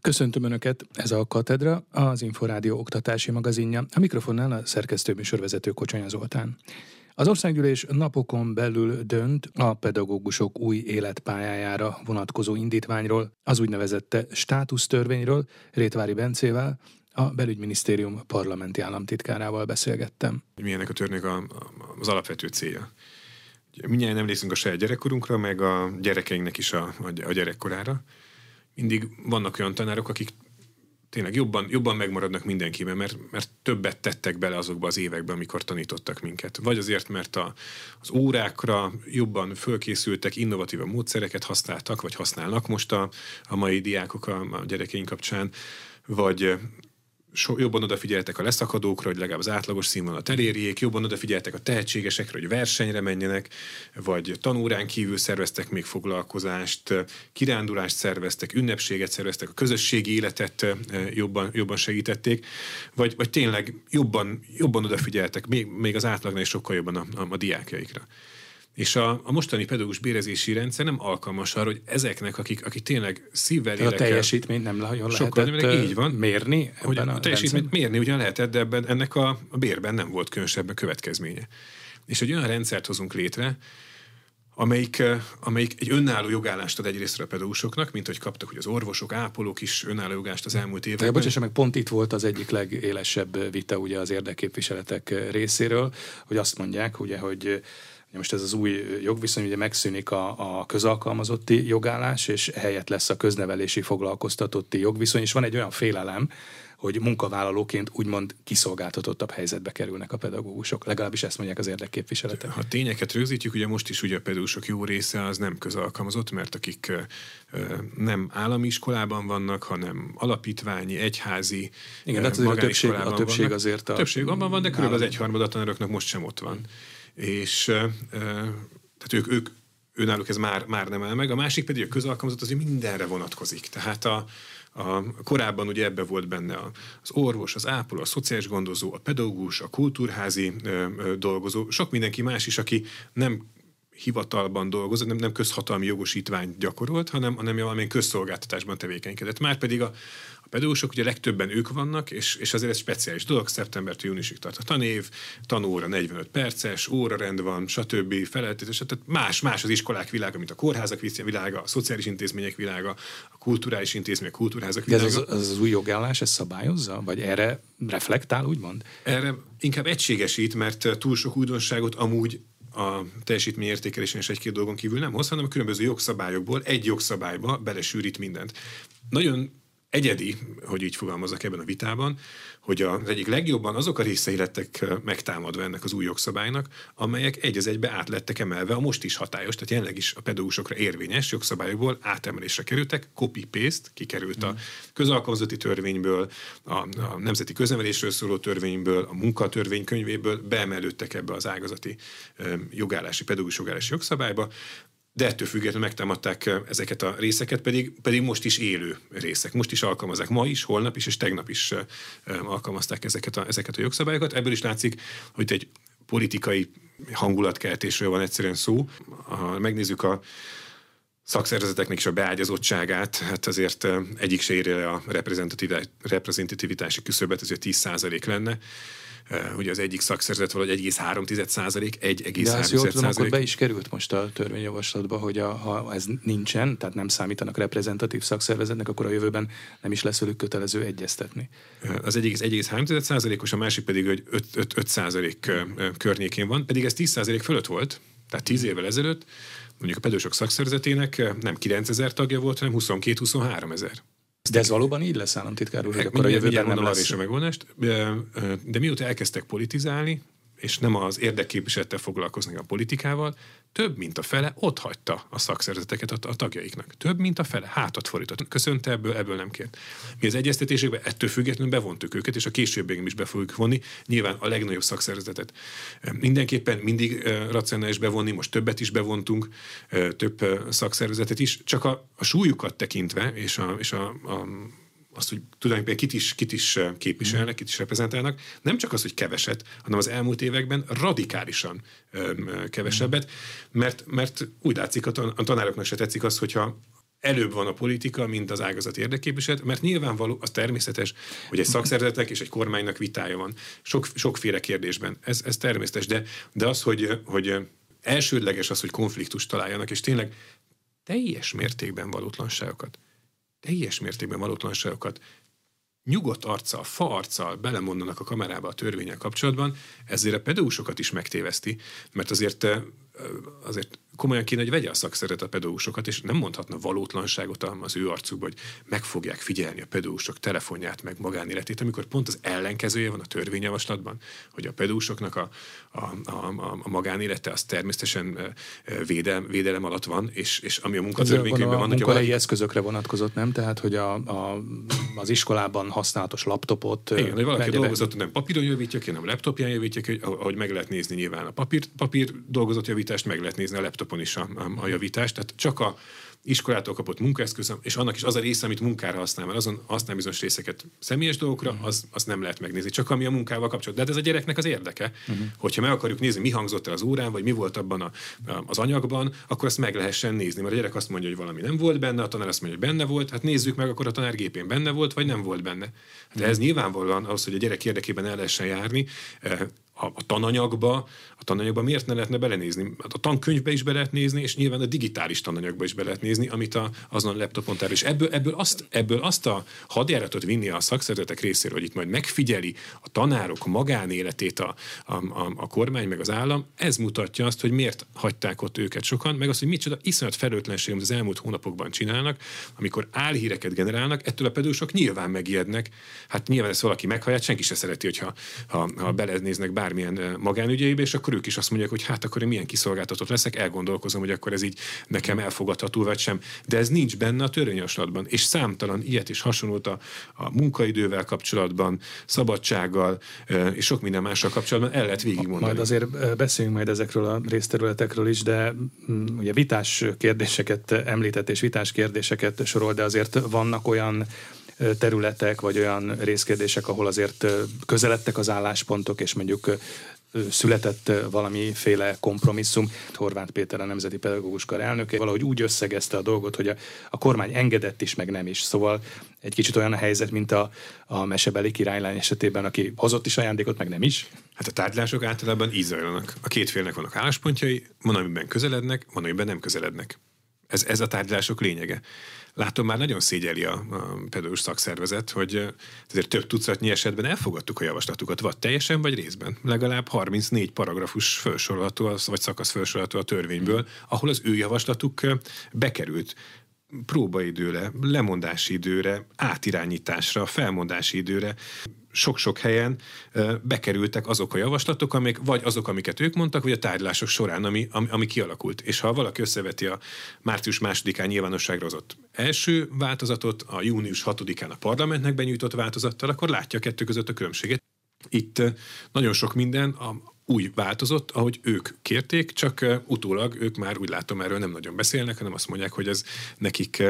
Köszöntöm Önöket, ez a Katedra, az Inforádió oktatási magazinja. A mikrofonnál a szerkesztő műsorvezető Kocsonya Zoltán. Az országgyűlés napokon belül dönt a pedagógusok új életpályájára vonatkozó indítványról, az úgynevezett státusztörvényről Rétvári Bencével, a belügyminisztérium parlamenti államtitkárával beszélgettem. Milyennek a törvénynek a, az alapvető célja? Mindjárt emlékszünk a saját gyerekkorunkra, meg a gyerekeinknek is a, a gyerekkorára. Mindig vannak olyan tanárok, akik tényleg jobban, jobban megmaradnak mindenkiben, mert, mert többet tettek bele azokba az években, amikor tanítottak minket. Vagy azért, mert a, az órákra jobban fölkészültek, innovatív módszereket használtak, vagy használnak most a, a mai diákok a, a gyerekeink kapcsán, vagy so, jobban odafigyeltek a leszakadókra, hogy legalább az átlagos színvonalat elérjék, jobban odafigyeltek a tehetségesekre, hogy versenyre menjenek, vagy tanórán kívül szerveztek még foglalkozást, kirándulást szerveztek, ünnepséget szerveztek, a közösségi életet jobban, jobban segítették, vagy, vagy tényleg jobban, jobban odafigyeltek, még, még az átlagnál is sokkal jobban a, a, a diákjaikra. És a, a mostani pedagógus bérezési rendszer nem alkalmas arra, hogy ezeknek, akik, akik tényleg szívvel élek, A teljesítményt nem nagyon sokkal lehetett így van, mérni? Hogy a, a teljesítményt mérni ugyan lehetett, de ebben, ennek a, a bérben nem volt különösebben következménye. És egy olyan rendszert hozunk létre, amelyik, amelyik egy önálló jogállást ad egyrészt a pedagógusoknak, mint hogy kaptak hogy az orvosok, ápolók is önálló jogást az elmúlt években. De bocsánat, meg pont itt volt az egyik legélesebb vita ugye az érdekképviseletek részéről, hogy azt mondják, ugye, hogy most ez az új jogviszony, ugye megszűnik a, a közalkalmazotti jogállás, és helyett lesz a köznevelési foglalkoztatotti jogviszony, és van egy olyan félelem, hogy munkavállalóként úgymond kiszolgáltatottabb helyzetbe kerülnek a pedagógusok. Legalábbis ezt mondják az érdekképviseletek. Ha tényeket rögzítjük, ugye most is ugye a pedagógusok jó része az nem közalkalmazott, mert akik nem állami iskolában vannak, hanem alapítványi, egyházi, Igen, hát a többség, a többség vannak. azért a... Többség abban van, de körülbelül az egyharmad a tanároknak most sem ott van és tehát ők, ők őnáluk ez már, már nem áll meg. A másik pedig a közalkalmazott azért mindenre vonatkozik. Tehát a, a, korábban ugye ebbe volt benne az orvos, az ápoló, a szociális gondozó, a pedagógus, a kultúrházi ö, ö, dolgozó, sok mindenki más is, aki nem hivatalban dolgozott, nem, nem közhatalmi jogosítványt gyakorolt, hanem, hanem valamilyen közszolgáltatásban tevékenykedett. Már pedig a, pedagógusok ugye legtöbben ők vannak, és, és azért ez speciális dolog, szeptembertől júniusig tart a tanév, tanóra 45 perces, órarend van, stb. feleltetés, tehát más, más az iskolák világa, mint a kórházak világa, a szociális intézmények világa, a kulturális intézmények, a kultúrházak világa. De ez az, az, az új jogállás, ez szabályozza? Vagy erre reflektál, úgymond? Erre inkább egységesít, mert túl sok újdonságot amúgy a teljesítményértékelésen és egy-két dolgon kívül nem hoz, hanem a különböző jogszabályokból egy jogszabályba belesűrít mindent. Nagyon egyedi, hogy így fogalmazok ebben a vitában, hogy az egyik legjobban azok a részei lettek megtámadva ennek az új jogszabálynak, amelyek egy az egybe át lettek emelve a most is hatályos, tehát jelenleg is a pedagógusokra érvényes jogszabályokból átemelésre kerültek, copy-paste, kikerült a mm. közalkalmazati törvényből, a, a nemzeti köznevelésről szóló törvényből, a munkatörvény könyvéből beemelődtek ebbe az ágazati jogállási, pedagógus jogállási jogszabályba, de ettől függetlenül megtámadták ezeket a részeket, pedig, pedig most is élő részek. Most is alkalmazzák, ma is, holnap is, és tegnap is alkalmazták ezeket a, ezeket a jogszabályokat. Ebből is látszik, hogy egy politikai hangulatkeltésről van egyszerűen szó. Ha megnézzük a szakszervezeteknek is a beágyazottságát, hát azért egyik se érje a reprezentativitási küszöbet, ez 10% lenne. Ugye az egyik szakszervezet valahogy 1,3 százalék, 1,3 De azt jól tudom, akkor be is került most a törvényjavaslatba, hogy a, ha ez nincsen, tehát nem számítanak reprezentatív szakszervezetnek, akkor a jövőben nem is lesz velük kötelező egyeztetni. Az egyik 1,3 százalékos, a másik pedig hogy 5, 5, 5 százalék környékén van, pedig ez 10 százalék fölött volt, tehát 10 évvel ezelőtt, mondjuk a pedagógusok szakszervezetének nem 9 ezer tagja volt, hanem 22-23 ezer. De ez valóban így lesz, államtitkár úr, hogy akkor a jövőben nem lesz. a megoldást, de, de mióta elkezdtek politizálni, és nem az érdekképviselettel foglalkozni a politikával, több mint a fele ott hagyta a szakszervezeteket a, a tagjaiknak. Több mint a fele hátat fordított. Köszönte ebből, ebből nem kért. Mi az egyeztetésekben ettől függetlenül bevontuk őket, és a későbbiekben is be fogjuk vonni. Nyilván a legnagyobb szakszervezetet. Mindenképpen mindig racionális bevonni, most többet is bevontunk, több szakszervezetet is, csak a, a súlyukat tekintve, és a, és a, a azt, hogy tulajdonképpen kit is, kit is képviselnek, kit is reprezentálnak, nem csak az, hogy keveset, hanem az elmúlt években radikálisan kevesebbet, mert, mert úgy látszik, a tanároknak se tetszik az, hogyha előbb van a politika, mint az ágazat érdeképviselet, mert nyilvánvaló, az természetes, hogy egy szakszervezetek és egy kormánynak vitája van. Sok, sokféle kérdésben. Ez, ez természetes, de, de az, hogy, hogy elsődleges az, hogy konfliktust találjanak, és tényleg teljes mértékben valótlanságokat, teljes mértékben valótlanságokat nyugodt arccal, fa arccal belemondanak a kamerába a törvényel kapcsolatban, ezért a pedagógusokat is megtéveszti, mert azért, azért komolyan kéne, hogy vegye a szakszeret a pedagógusokat, és nem mondhatna valótlanságot az ő arcukba, hogy meg fogják figyelni a pedagógusok telefonját, meg magánéletét, amikor pont az ellenkezője van a törvényjavaslatban, hogy a pedagógusoknak a, a, a, a magánélete az természetesen védelem, védelem alatt van, és, és ami a munkatörvénykönyvben van. A munkahelyi valaki... eszközökre vonatkozott, nem? Tehát, hogy a, a, az iskolában használatos laptopot... Igen, hogy valaki dolgozott, nem papíron javítja ki, nem laptopján javítja ki, ahogy meg lehet nézni nyilván a papír, papír dolgozott javítást, meg lehet nézni a laptop laptopon is a, a, a javítást, tehát csak a iskolától kapott munkaeszköz, és annak is az a része, amit munkára használ, mert azon használ bizonyos részeket személyes dolgokra, uh-huh. az, az nem lehet megnézni, csak ami a munkával kapcsolatban. De hát ez a gyereknek az érdeke. Uh-huh. Hogyha meg akarjuk nézni, mi hangzott el az órán, vagy mi volt abban a, a, az anyagban, akkor ezt meg lehessen nézni. Mert a gyerek azt mondja, hogy valami nem volt benne, a tanár azt mondja, hogy benne volt, hát nézzük meg, akkor a tanár gépén benne volt, vagy nem volt benne. De ez nyilvánvalóan ahhoz, hogy a gyerek érdekében el lehessen járni, eh, a, a tananyagba, a tananyagba miért ne lehetne belenézni? Hát a tankönyvbe is be lehet nézni, és nyilván a digitális tananyagba is be lehet nézni, amit a, azon a laptopon terül. És ebből, ebből, azt, ebből azt a hadjáratot vinni a szakszervezetek részéről, hogy itt majd megfigyeli a tanárok magánéletét a, a, a, a kormány meg az állam, ez mutatja azt, hogy miért hagyták ott őket sokan, meg azt, hogy micsoda iszonyat felelőtlenség, amit az elmúlt hónapokban csinálnak, amikor álhíreket generálnak, ettől a pedagógusok nyilván megijednek. Hát nyilván ezt valaki meghallja, senki se szereti, hogyha ha, ha belenéznek bár bármilyen magánügyeibe, és akkor ők is azt mondják, hogy hát akkor én milyen kiszolgáltatott leszek, elgondolkozom, hogy akkor ez így nekem elfogadható vagy sem. De ez nincs benne a törvényjavaslatban, és számtalan ilyet is hasonlót a, a munkaidővel kapcsolatban, szabadsággal és sok minden mással kapcsolatban el lehet végigmondani. Majd azért beszéljünk majd ezekről a részterületekről is, de mm, ugye vitás kérdéseket említett, és vitás kérdéseket sorol, de azért vannak olyan területek, vagy olyan részkérdések, ahol azért közeledtek az álláspontok, és mondjuk született valamiféle kompromisszum. Horváth Péter a Nemzeti Pedagógus Kar elnöke valahogy úgy összegezte a dolgot, hogy a, a kormány engedett is, meg nem is. Szóval egy kicsit olyan a helyzet, mint a, a mesebeli királylány esetében, aki hozott is ajándékot, meg nem is. Hát a tárgyalások általában így zajlanak. A két félnek vannak álláspontjai, van, amiben közelednek, van, amiben nem közelednek. Ez, ez a tárgyalások lényege látom, már nagyon szégyeli a, a pedagógus szakszervezet, hogy azért több tucatnyi esetben elfogadtuk a javaslatukat, vagy teljesen, vagy részben. Legalább 34 paragrafus felsorolható, vagy szakasz felsorolható a törvényből, ahol az ő javaslatuk bekerült próbaidőre, lemondási időre, átirányításra, felmondási időre sok-sok helyen bekerültek azok a javaslatok, amik, vagy azok, amiket ők mondtak, vagy a tárgyalások során, ami, ami, ami kialakult. És ha valaki összeveti a március másodikán nyilvánosságra hozott első változatot, a június hatodikán a parlamentnek benyújtott változattal, akkor látja a kettő között a különbséget. Itt nagyon sok minden a, úgy változott, ahogy ők kérték, csak utólag ők már úgy látom erről nem nagyon beszélnek, hanem azt mondják, hogy ez nekik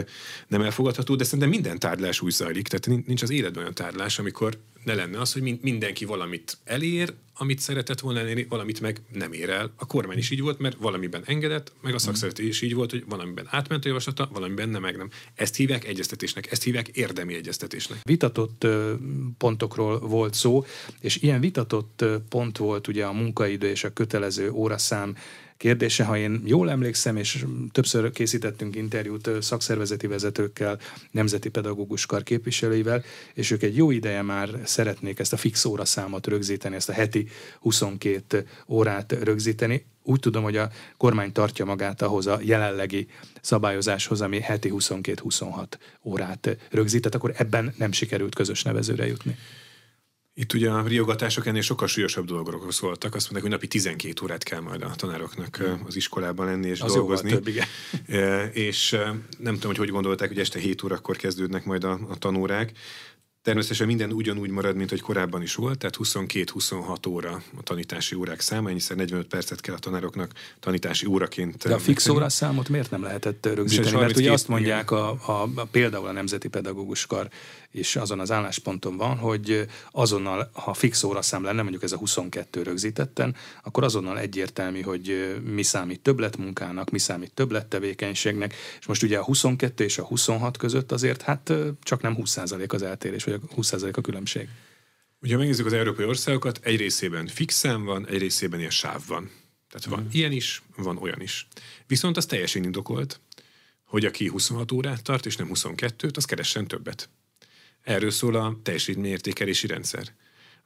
nem elfogadható, de szerintem minden tárgyalás úgy zajlik, tehát nincs az életben olyan tárgyalás, amikor ne lenne az, hogy mindenki valamit elér, amit szeretett volna elérni, valamit meg nem ér el. A kormány is így volt, mert valamiben engedett, meg a mhm. szakszereti is így volt, hogy valamiben átment a javaslata, valamiben nem, meg nem. Ezt hívják egyeztetésnek, ezt hívják érdemi egyeztetésnek. Vitatott pontokról volt szó, és ilyen vitatott pont volt ugye a munkaidő és a kötelező óraszám kérdése, ha én jól emlékszem, és többször készítettünk interjút szakszervezeti vezetőkkel, nemzeti pedagógus kar képviselőivel, és ők egy jó ideje már szeretnék ezt a fix óraszámot rögzíteni, ezt a heti 22 órát rögzíteni. Úgy tudom, hogy a kormány tartja magát ahhoz a jelenlegi szabályozáshoz, ami heti 22-26 órát rögzített, akkor ebben nem sikerült közös nevezőre jutni. Itt ugye a riogatások ennél sokkal súlyosabb dolgokról szóltak. Azt mondták, hogy napi 12 órát kell majd a tanároknak hmm. az iskolában lenni és az dolgozni. Több, igen. és nem tudom, hogy hogy gondolták, hogy este 7 órakor kezdődnek majd a, a tanórák. Természetesen minden ugyanúgy marad, mint hogy korábban is volt, tehát 22-26 óra a tanítási órák száma, hiszen 45 percet kell a tanároknak tanítási óraként. De a fix óra számot miért nem lehetett rögzíteni? Mert ugye azt mondják a, a, a, például a Nemzeti Pedagógus Kar is azon az állásponton van, hogy azonnal, ha fix óraszám lenne, mondjuk ez a 22 rögzítetten, akkor azonnal egyértelmű, hogy mi számít többletmunkának, mi számít többlettevékenységnek, és most ugye a 22 és a 26 között azért hát csak nem 20% az eltérés, vagy a 20% a különbség. Ugye megnézzük az európai országokat, egy részében fix szám van, egy részében ilyen sáv van. Tehát van mm. ilyen is, van olyan is. Viszont az teljesen indokolt, hogy aki 26 órát tart, és nem 22-t, az keressen többet. Erről szól a teljesítményértékelési rendszer.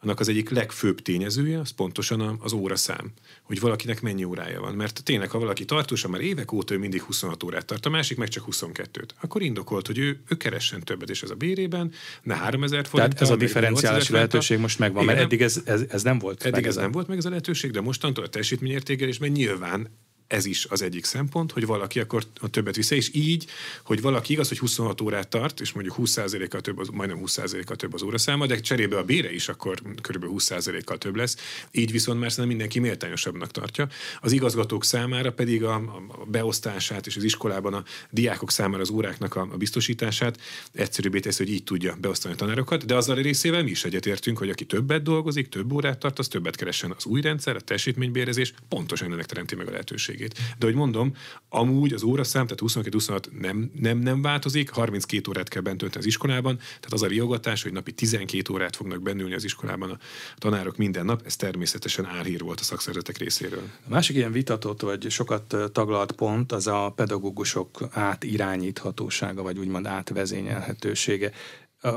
Annak az egyik legfőbb tényezője az pontosan az óraszám, hogy valakinek mennyi órája van. Mert tényleg, ha valaki tartósan már évek óta ő mindig 26 órát tart, a másik meg csak 22-t, akkor indokolt, hogy ő, ő keressen többet, és ez a bérében ne 3000 forint. Tehát ez a differenciális lehetőség most megvan, Igen, mert eddig ez, ez, ez nem volt eddig ez nem volt meg ez a lehetőség, de mostantól a teljesítményértékelésben nyilván ez is az egyik szempont, hogy valaki akkor a többet vissza, és így, hogy valaki igaz, hogy 26 órát tart, és mondjuk 20%-kal több, az, majdnem 20%-kal több az óraszáma, de cserébe a bére is akkor kb. 20%-kal több lesz. Így viszont már szerintem mindenki méltányosabbnak tartja. Az igazgatók számára pedig a, a beosztását és az iskolában a diákok számára az óráknak a, a biztosítását egyszerűbbé teszi, hogy így tudja beosztani a tanárokat, de azzal a részével mi is egyetértünk, hogy aki többet dolgozik, több órát tart, az többet keresen az új rendszer, a teljesítménybérezés pontosan ennek teremti meg a lehetőségét lehetőségét. De hogy mondom, amúgy az óraszám, tehát 22-26 nem, nem, nem változik, 32 órát kell bent tölteni az iskolában, tehát az a riogatás, hogy napi 12 órát fognak bennülni az iskolában a tanárok minden nap, ez természetesen álhír volt a szakszervezetek részéről. A másik ilyen vitatott, vagy sokat taglalt pont az a pedagógusok átirányíthatósága, vagy úgymond átvezényelhetősége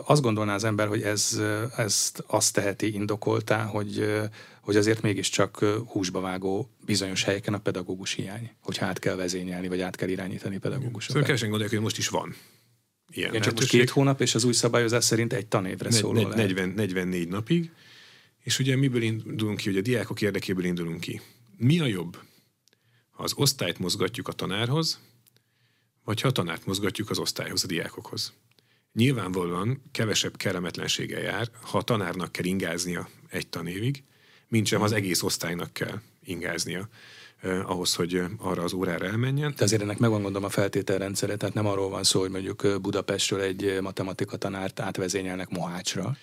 azt gondolná az ember, hogy ez, ezt azt teheti indokoltá, hogy, hogy azért mégiscsak húsba vágó bizonyos helyeken a pedagógus hiány, hogy át kell vezényelni, vagy át kell irányítani pedagógusokat. Szóval kevesen gondolják, hogy most is van. Ilyen Igen, csak most két hónap, és az új szabályozás szerint egy tanévre ne, szóló 40, 44 napig, és ugye miből indulunk ki, hogy a diákok érdekéből indulunk ki. Mi a jobb? Ha az osztályt mozgatjuk a tanárhoz, vagy ha a tanárt mozgatjuk az osztályhoz, a diákokhoz. Nyilvánvalóan kevesebb kellemetlensége jár, ha a tanárnak kell ingáznia egy tanévig, mint sem az egész osztálynak kell ingáznia eh, ahhoz, hogy arra az órára elmenjen. De azért ennek megvan gondolom a feltételrendszere, tehát nem arról van szó, hogy mondjuk Budapestről egy matematika tanárt átvezényelnek Mohácsra.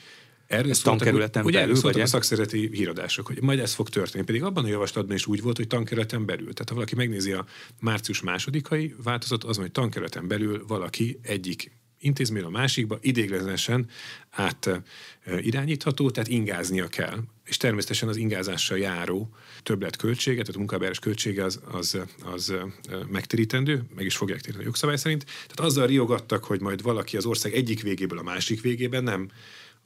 Erről ez tankerületen belül, belül vagy? a szakszereti híradások, hogy majd ez fog történni. Pedig abban a javaslatban is úgy volt, hogy tankerületen belül. Tehát ha valaki megnézi a március másodikai változat, az, hogy tankerületen belül valaki egyik intézmény a másikba idéglenesen át irányítható, tehát ingáznia kell. És természetesen az ingázással járó többletköltsége, tehát a munkabáros költsége az, az, az megtérítendő, meg is fogják téríteni a jogszabály szerint. Tehát azzal riogattak, hogy majd valaki az ország egyik végéből a másik végében nem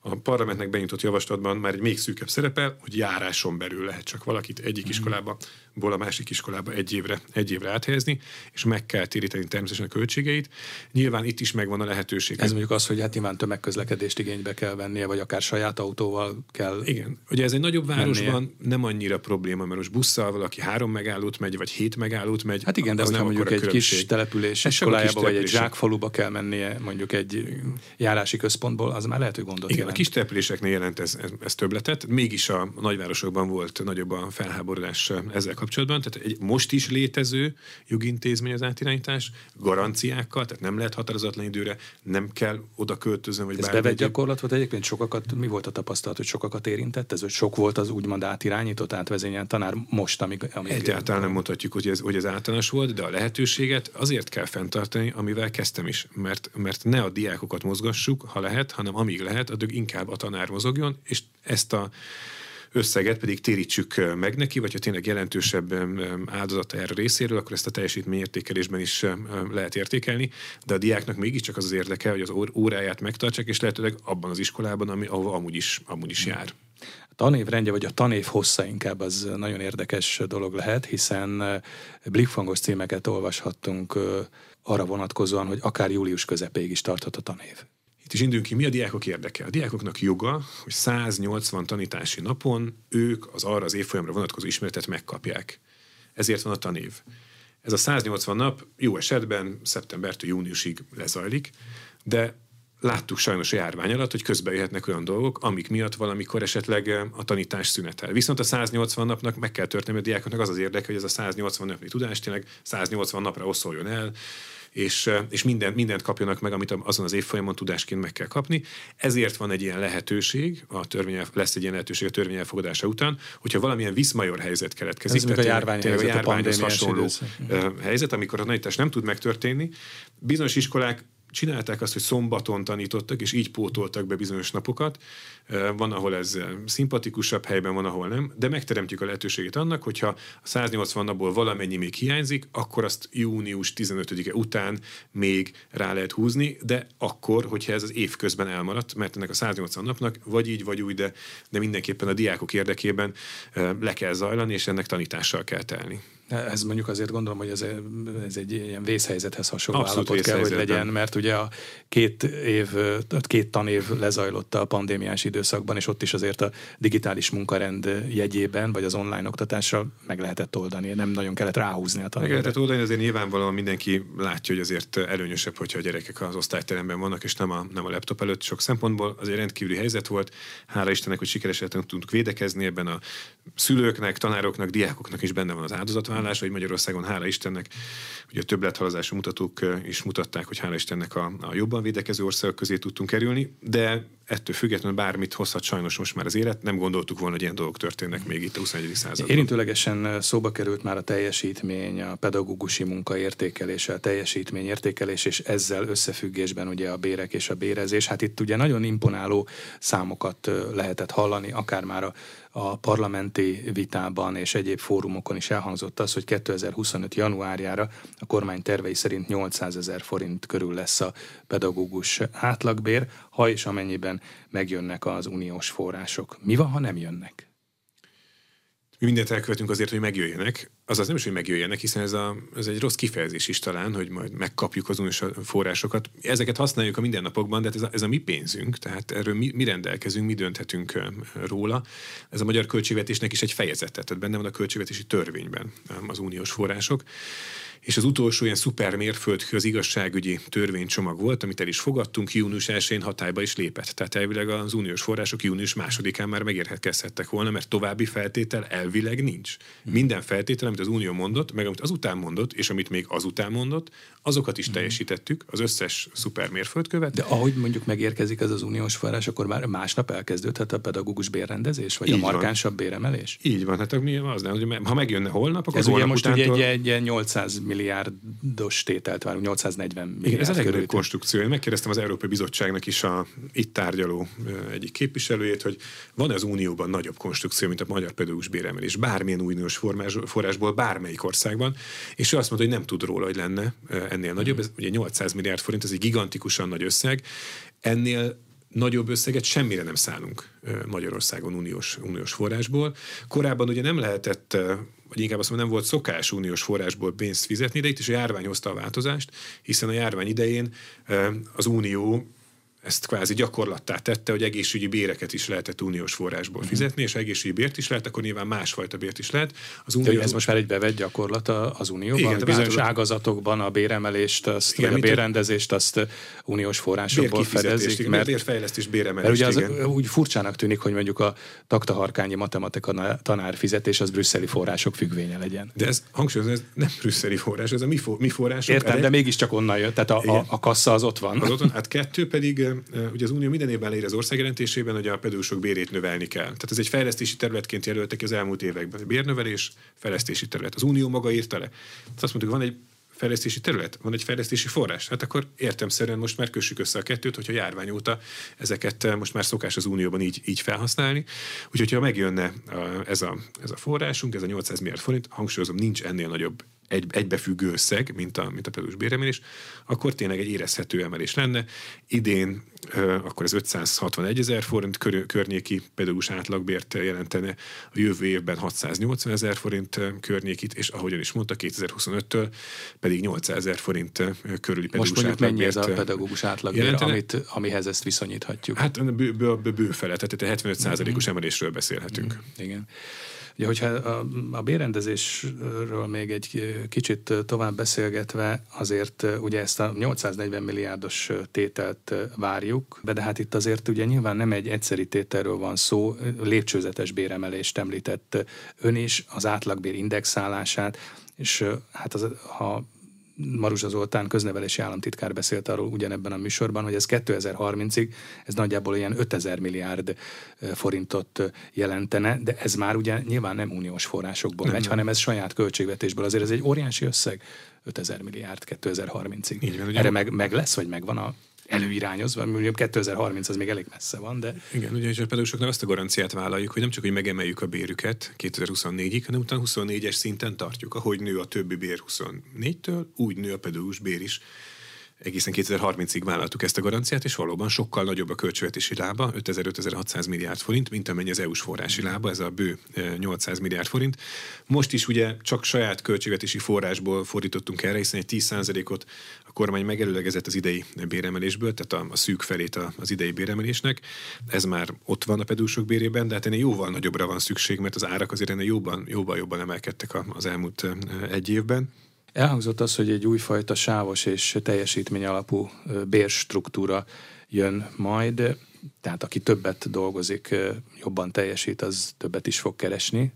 a parlamentnek benyújtott javaslatban már egy még szűkebb szerepel, hogy járáson belül lehet csak valakit egyik mm. iskolába, ból a másik iskolába egy évre, egy évre áthelyezni, és meg kell téríteni természetesen a költségeit. Nyilván itt is megvan a lehetőség. Ez mondjuk az, hogy hát nyilván tömegközlekedést igénybe kell vennie, vagy akár saját autóval kell. Igen. Ugye ez egy nagyobb városban mennie. nem annyira probléma, mert most busszal valaki három megállót megy, vagy hét megállót megy. Hát igen, de az nem mondjuk egy kis település iskolájába, vagy egy zsákfaluba kell mennie, mondjuk egy járási központból, az már lehet, hogy gondot igen, jelent. a kis településeknél jelent ez, ez, ez többletet, mégis a nagyvárosokban volt nagyobb a felháborodás ezzel kapcsolatban. Tehát egy most is létező jogintézmény az átirányítás, garanciákkal, tehát nem lehet határozatlan időre, nem kell oda költözni. Vagy ez bevett gyakorlat volt egyébként sokakat, mi volt a tapasztalat, hogy sokakat érintett? Ez, hogy sok volt az úgymond átirányított, átvezényel tanár most, amíg... amíg Egyáltalán nem mondhatjuk, hogy ez, hogy ez általános volt, de a lehetőséget azért kell fenntartani, amivel kezdtem is, mert, mert ne a diákokat mozgassuk, ha lehet, hanem amíg lehet, addig inkább a tanár mozogjon, és ezt a összeget pedig térítsük meg neki, vagy ha tényleg jelentősebb áldozata erre részéről, akkor ezt a teljesítményértékelésben is lehet értékelni, de a diáknak mégiscsak az az érdeke, hogy az óráját megtartsák, és lehetőleg abban az iskolában, ami, ahol amúgy is, amúgy is jár. A tanévrendje, vagy a tanév hossza inkább az nagyon érdekes dolog lehet, hiszen blikfangos címeket olvashattunk arra vonatkozóan, hogy akár július közepéig is tarthat a tanév. Itt is indulunk ki, mi a diákok érdeke? A diákoknak joga, hogy 180 tanítási napon ők az arra az évfolyamra vonatkozó ismeretet megkapják. Ezért van a tanév. Ez a 180 nap jó esetben szeptembertől júniusig lezajlik, de láttuk sajnos a járvány alatt, hogy közbe jöhetnek olyan dolgok, amik miatt valamikor esetleg a tanítás szünetel. Viszont a 180 napnak meg kell történni, a diákoknak az az érdeke, hogy ez a 180 napi tudás tényleg 180 napra oszoljon el, és, és mindent, mindent kapjanak meg, amit azon az évfolyamon tudásként meg kell kapni. Ezért van egy ilyen lehetőség, a törvény, lesz egy ilyen lehetőség a törvény elfogadása után, hogyha valamilyen viszmajor helyzet keletkezik, Ez tehát a járvány helyzet, a járványhoz hasonló időszak. helyzet, amikor a tanítás nem tud megtörténni, bizonyos iskolák csinálták azt, hogy szombaton tanítottak, és így pótoltak be bizonyos napokat. Van, ahol ez szimpatikusabb helyben, van, ahol nem, de megteremtjük a lehetőségét annak, hogyha a 180 napból valamennyi még hiányzik, akkor azt június 15-e után még rá lehet húzni, de akkor, hogyha ez az év közben elmaradt, mert ennek a 180 napnak vagy így, vagy úgy, de, de mindenképpen a diákok érdekében le kell zajlani, és ennek tanítással kell telni. Ez mondjuk azért gondolom, hogy ez, ez egy ilyen vészhelyzethez hasonló Abszolút állapot kell, hogy legyen, mert ugye a két év, két tanév lezajlott a pandémiás időszakban, és ott is azért a digitális munkarend jegyében, vagy az online oktatással meg lehetett oldani, nem nagyon kellett ráhúzni a Meg tanulóra. lehetett oldani, azért nyilvánvalóan mindenki látja, hogy azért előnyösebb, hogyha a gyerekek az osztályteremben vannak, és nem a, nem a laptop előtt. Sok szempontból azért rendkívüli helyzet volt. Hála Istennek, hogy sikeresen tudtunk védekezni ebben a szülőknek, tanároknak, diákoknak is benne van az áldozatvállalás, hogy Magyarországon hála Istennek, ugye a többlethalazású mutatók is mutatták, hogy hála Istennek a, a jobban védekező országok közé tudtunk kerülni, de ettől függetlenül bármit hozhat sajnos most már az élet. Nem gondoltuk volna, hogy ilyen dolgok történnek még itt a 21. században. Érintőlegesen szóba került már a teljesítmény, a pedagógusi munka értékelése, a teljesítmény értékelés, és ezzel összefüggésben ugye a bérek és a bérezés. Hát itt ugye nagyon imponáló számokat lehetett hallani, akár már a, a parlamenti vitában és egyéb fórumokon is elhangzott az, hogy 2025. januárjára a kormány tervei szerint 800 ezer forint körül lesz a pedagógus átlagbér, ha és amennyiben megjönnek az uniós források. Mi van, ha nem jönnek? Mi mindent elkövetünk azért, hogy megjöjjenek. Azaz nem is, hogy megjöjjenek, hiszen ez, a, ez egy rossz kifejezés is talán, hogy majd megkapjuk az uniós forrásokat. Ezeket használjuk a mindennapokban, de hát ez a, ez a mi pénzünk, tehát erről mi, mi rendelkezünk, mi dönthetünk róla. Ez a magyar költségvetésnek is egy fejezete, tehát benne van a költségvetési törvényben az uniós források. És az utolsó ilyen szuper mérföldkő az igazságügyi törvénycsomag volt, amit el is fogadtunk, június 1-én hatályba is lépett. Tehát elvileg az uniós források június másodikán már megérkezhettek volna, mert további feltétel elvileg nincs. Minden feltétel, amit az Unió mondott, meg amit azután mondott, és amit még azután mondott, azokat is teljesítettük, az összes szuper mérföldkövet. De ahogy mondjuk megérkezik ez az uniós forrás, akkor már másnap elkezdődhet a pedagógus bérrendezés, vagy Így a van. markánsabb béremelés? Így van, hát mi az nem, hogy ha megjönne holnap, akkor Ez ugye most utántól... ugye egy, egy ilyen 800 milliárdos tételt várunk, 840 milliárd Igen, ez legnagyobb körül. konstrukció. Én megkérdeztem az Európai Bizottságnak is a itt tárgyaló egyik képviselőjét, hogy van az Unióban nagyobb konstrukció, mint a magyar pedagógus béremelés, bármilyen uniós formás, forrásból, bármelyik országban, és ő azt mondta, hogy nem tud róla, hogy lenne ennél nagyobb. Ez ugye 800 milliárd forint, ez egy gigantikusan nagy összeg. Ennél nagyobb összeget semmire nem szállunk Magyarországon uniós, uniós forrásból. Korábban ugye nem lehetett, vagy inkább azt mondom, nem volt szokás uniós forrásból pénzt fizetni, de itt is a járvány hozta a változást, hiszen a járvány idején az Unió ezt kvázi gyakorlattá tette, hogy egészségügyi béreket is lehetett uniós forrásból fizetni, és ha egészségügyi bért is lehet, akkor nyilván másfajta bért is lehet. Az Unió ez most már egy bevett gyakorlat az Unióban? Igen, bizonyos változott. ágazatokban a béremelést, azt, Igen, a bérrendezést azt uniós forrásokból fedezik, mert bérfejlesztés, Mert béremelést, ugye az igen. úgy furcsának tűnik, hogy mondjuk a taktaharkányi matematika tanár fizetés az brüsszeli források függvénye legyen. De ez hangsúlyozom, ez nem brüsszeli forrás, ez a mi, for, mi források. Értem, Ez de mégiscsak onnan jött, tehát a, a, Igen. a kassa az ott van. Az otthon, hát kettő pedig, ugye az Unió minden évben leír az országjelentésében, hogy a pedagógusok bérét növelni kell. Tehát ez egy fejlesztési területként jelöltek az elmúlt években. Bérnövelés, fejlesztési terület. Az Unió maga írta le. Tehát azt mondtuk, van egy fejlesztési terület, van egy fejlesztési forrás. Hát akkor értemszerűen most már kössük össze a kettőt, hogyha járvány óta ezeket most már szokás az Unióban így, így felhasználni. Úgyhogy ha megjönne ez a, ez a forrásunk, ez a 800 milliárd forint, hangsúlyozom, nincs ennél nagyobb egy, egybefüggő összeg, mint a, mint a pedagógus béremelés, akkor tényleg egy érezhető emelés lenne. Idén akkor ez 561 ezer forint kör, környéki pedagógus átlagbért jelentene, a jövő évben 680 ezer forint környékit, és ahogyan is mondta, 2025-től pedig 800 ezer forint körüli pedagógus Most mondjuk mennyi ez a pedagógus átlagbér, jelentene. amit, amihez ezt viszonyíthatjuk? Hát bő, bő, bő, bő fele, tehát egy 75 os emelésről beszélhetünk. Igen. Ugye, hogyha a, a bérendezésről még egy kicsit tovább beszélgetve, azért ugye ezt a 840 milliárdos tételt várjuk, de hát itt azért ugye nyilván nem egy egyszeri tételről van szó, lépcsőzetes béremelést említett ön is, az átlagbér indexálását, és hát az, ha Maruzsa Zoltán köznevelési államtitkár beszélt arról ugyanebben a műsorban, hogy ez 2030-ig ez nagyjából ilyen 5000 milliárd forintot jelentene, de ez már ugye nyilván nem uniós forrásokból nem, megy, nem. hanem ez saját költségvetésből. Azért ez egy óriási összeg, 5000 milliárd 2030-ig. Így van, Erre meg, meg lesz, vagy megvan a előirányozva, mondjuk 2030 az még elég messze van, de... Igen, ugye a pedagógusoknak azt a garanciát vállaljuk, hogy nem csak, hogy megemeljük a bérüket 2024-ig, hanem utána 24-es szinten tartjuk. Ahogy nő a többi bér 24-től, úgy nő a pedagógus bér is egészen 2030-ig vállaltuk ezt a garanciát, és valóban sokkal nagyobb a költségvetési lába, 5500 milliárd forint, mint amennyi az EU-s forrási lába, ez a bő 800 milliárd forint. Most is ugye csak saját költségvetési forrásból fordítottunk erre, hiszen egy 10%-ot a kormány megelőlegezett az idei béremelésből, tehát a, a szűk felét az idei béremelésnek. Ez már ott van a pedúsok bérében, de hát ennél jóval nagyobbra van szükség, mert az árak azért ennél jobban, jobban, jobban emelkedtek az elmúlt egy évben. Elhangzott az, hogy egy újfajta sávos és teljesítmény alapú bérstruktúra jön majd, tehát aki többet dolgozik, jobban teljesít, az többet is fog keresni.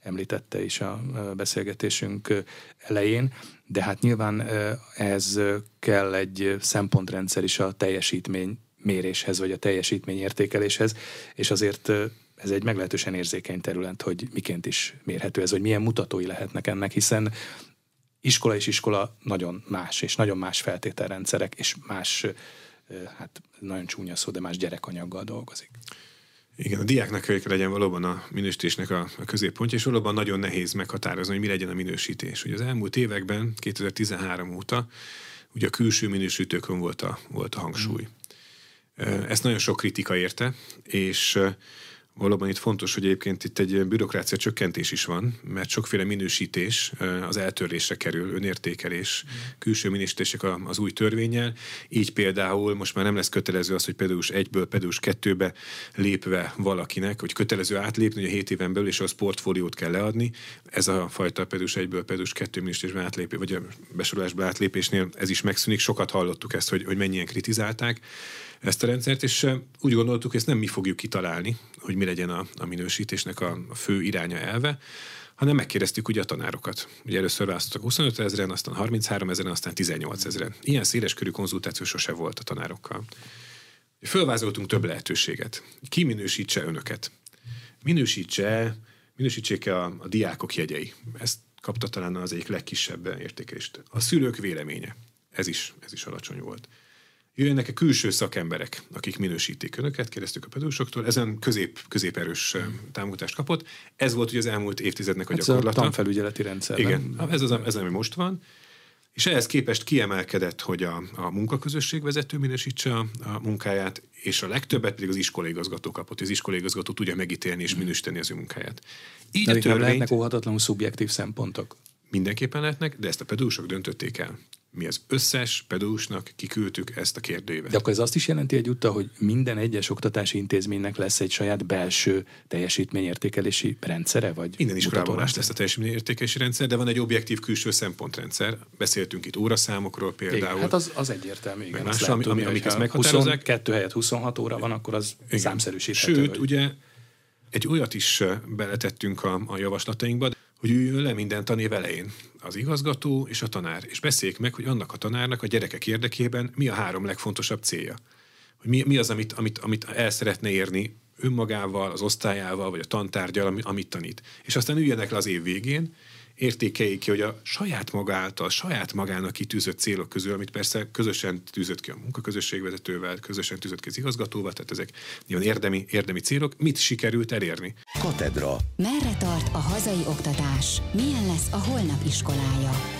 Említette is a beszélgetésünk elején, de hát nyilván ez kell egy szempontrendszer is a teljesítmény méréshez, vagy a teljesítmény értékeléshez, és azért ez egy meglehetősen érzékeny terület, hogy miként is mérhető ez, hogy milyen mutatói lehetnek ennek, hiszen iskola és iskola nagyon más, és nagyon más feltételrendszerek, és más, hát nagyon csúnya szó, de más gyerekanyaggal dolgozik. Igen, a diáknak kell legyen valóban a minősítésnek a, a középpontja, és valóban nagyon nehéz meghatározni, hogy mi legyen a minősítés. Ugye az elmúlt években, 2013 óta, ugye a külső minősítőkön volt a, volt a hangsúly. Mm. Ezt nagyon sok kritika érte, és Valóban itt fontos, hogy egyébként itt egy bürokrácia csökkentés is van, mert sokféle minősítés az eltörlésre kerül, önértékelés, külső minősítések az új törvényel. Így például most már nem lesz kötelező az, hogy pedagógus egyből pedagógus kettőbe lépve valakinek, hogy kötelező átlépni, hogy a 7 éven belül, és az portfóliót kell leadni. Ez a fajta pedagógus egyből pedagógus kettő minősítésben átlépő, vagy a besorolásban átlépésnél ez is megszűnik. Sokat hallottuk ezt, hogy, hogy mennyien kritizálták ezt a rendszert, és úgy gondoltuk, hogy ezt nem mi fogjuk kitalálni, hogy mi legyen a, a minősítésnek a, a fő iránya elve, hanem megkérdeztük ugye a tanárokat. Ugye először választottak 25 ezeren, aztán 33 ezeren, aztán 18 ezeren. Ilyen széles körű konzultáció sose volt a tanárokkal. Fölvázoltunk több lehetőséget. Ki minősítse önöket? Minősítse, minősítsék a, a diákok jegyei. Ezt kapta talán az egyik legkisebb értékelést. A szülők véleménye. Ez is, ez is alacsony volt jöjjenek -e külső szakemberek, akik minősítik önöket, kérdeztük a pedagógusoktól, ezen közép, középerős támogatást kapott. Ez volt ugye az elmúlt évtizednek a ez gyakorlata. Ez a tanfelügyeleti rendszer. Igen, nem? ez az, ez ami most van. És ehhez képest kiemelkedett, hogy a, a munkaközösség vezető minősítse a, a munkáját, és a legtöbbet pedig az iskolaigazgató kapott. Az iskolaigazgató tudja megítélni és minősíteni az ő munkáját. Így de a törvényt, lehetnek óhatatlanul szubjektív szempontok. Mindenképpen lehetnek, de ezt a pedagógusok döntötték el mi az összes pedagógusnak kiküldtük ezt a kérdőívet. De akkor ez azt is jelenti egyúttal, hogy minden egyes oktatási intézménynek lesz egy saját belső teljesítményértékelési rendszere? Vagy minden iskolában más lesz a teljesítményértékelési rendszer, de van egy objektív külső szempontrendszer. Beszéltünk itt óraszámokról például. Igen, hát az, az egyértelmű. Igen, más, ami, tudni, amik ezt meghatározzák. 22 helyett 26 óra van, akkor az igen. számszerűsíthető. Sőt, vagy... ugye egy olyat is beletettünk a, a javaslatainkba, hogy üljön le minden tanév elején az igazgató és a tanár, és beszéljék meg, hogy annak a tanárnak a gyerekek érdekében mi a három legfontosabb célja. Hogy mi, mi az, amit, amit, amit el szeretne érni önmagával, az osztályával, vagy a tantárgyal, amit tanít. És aztán üljenek le az év végén, értékeljék ki, hogy a saját maga által, saját magának kitűzött célok közül, amit persze közösen tűzött ki a munkaközösségvezetővel, közösen tűzött ki az igazgatóval, tehát ezek nyilván érdemi, érdemi célok, mit sikerült elérni. Katedra. Merre tart a hazai oktatás? Milyen lesz a holnap iskolája?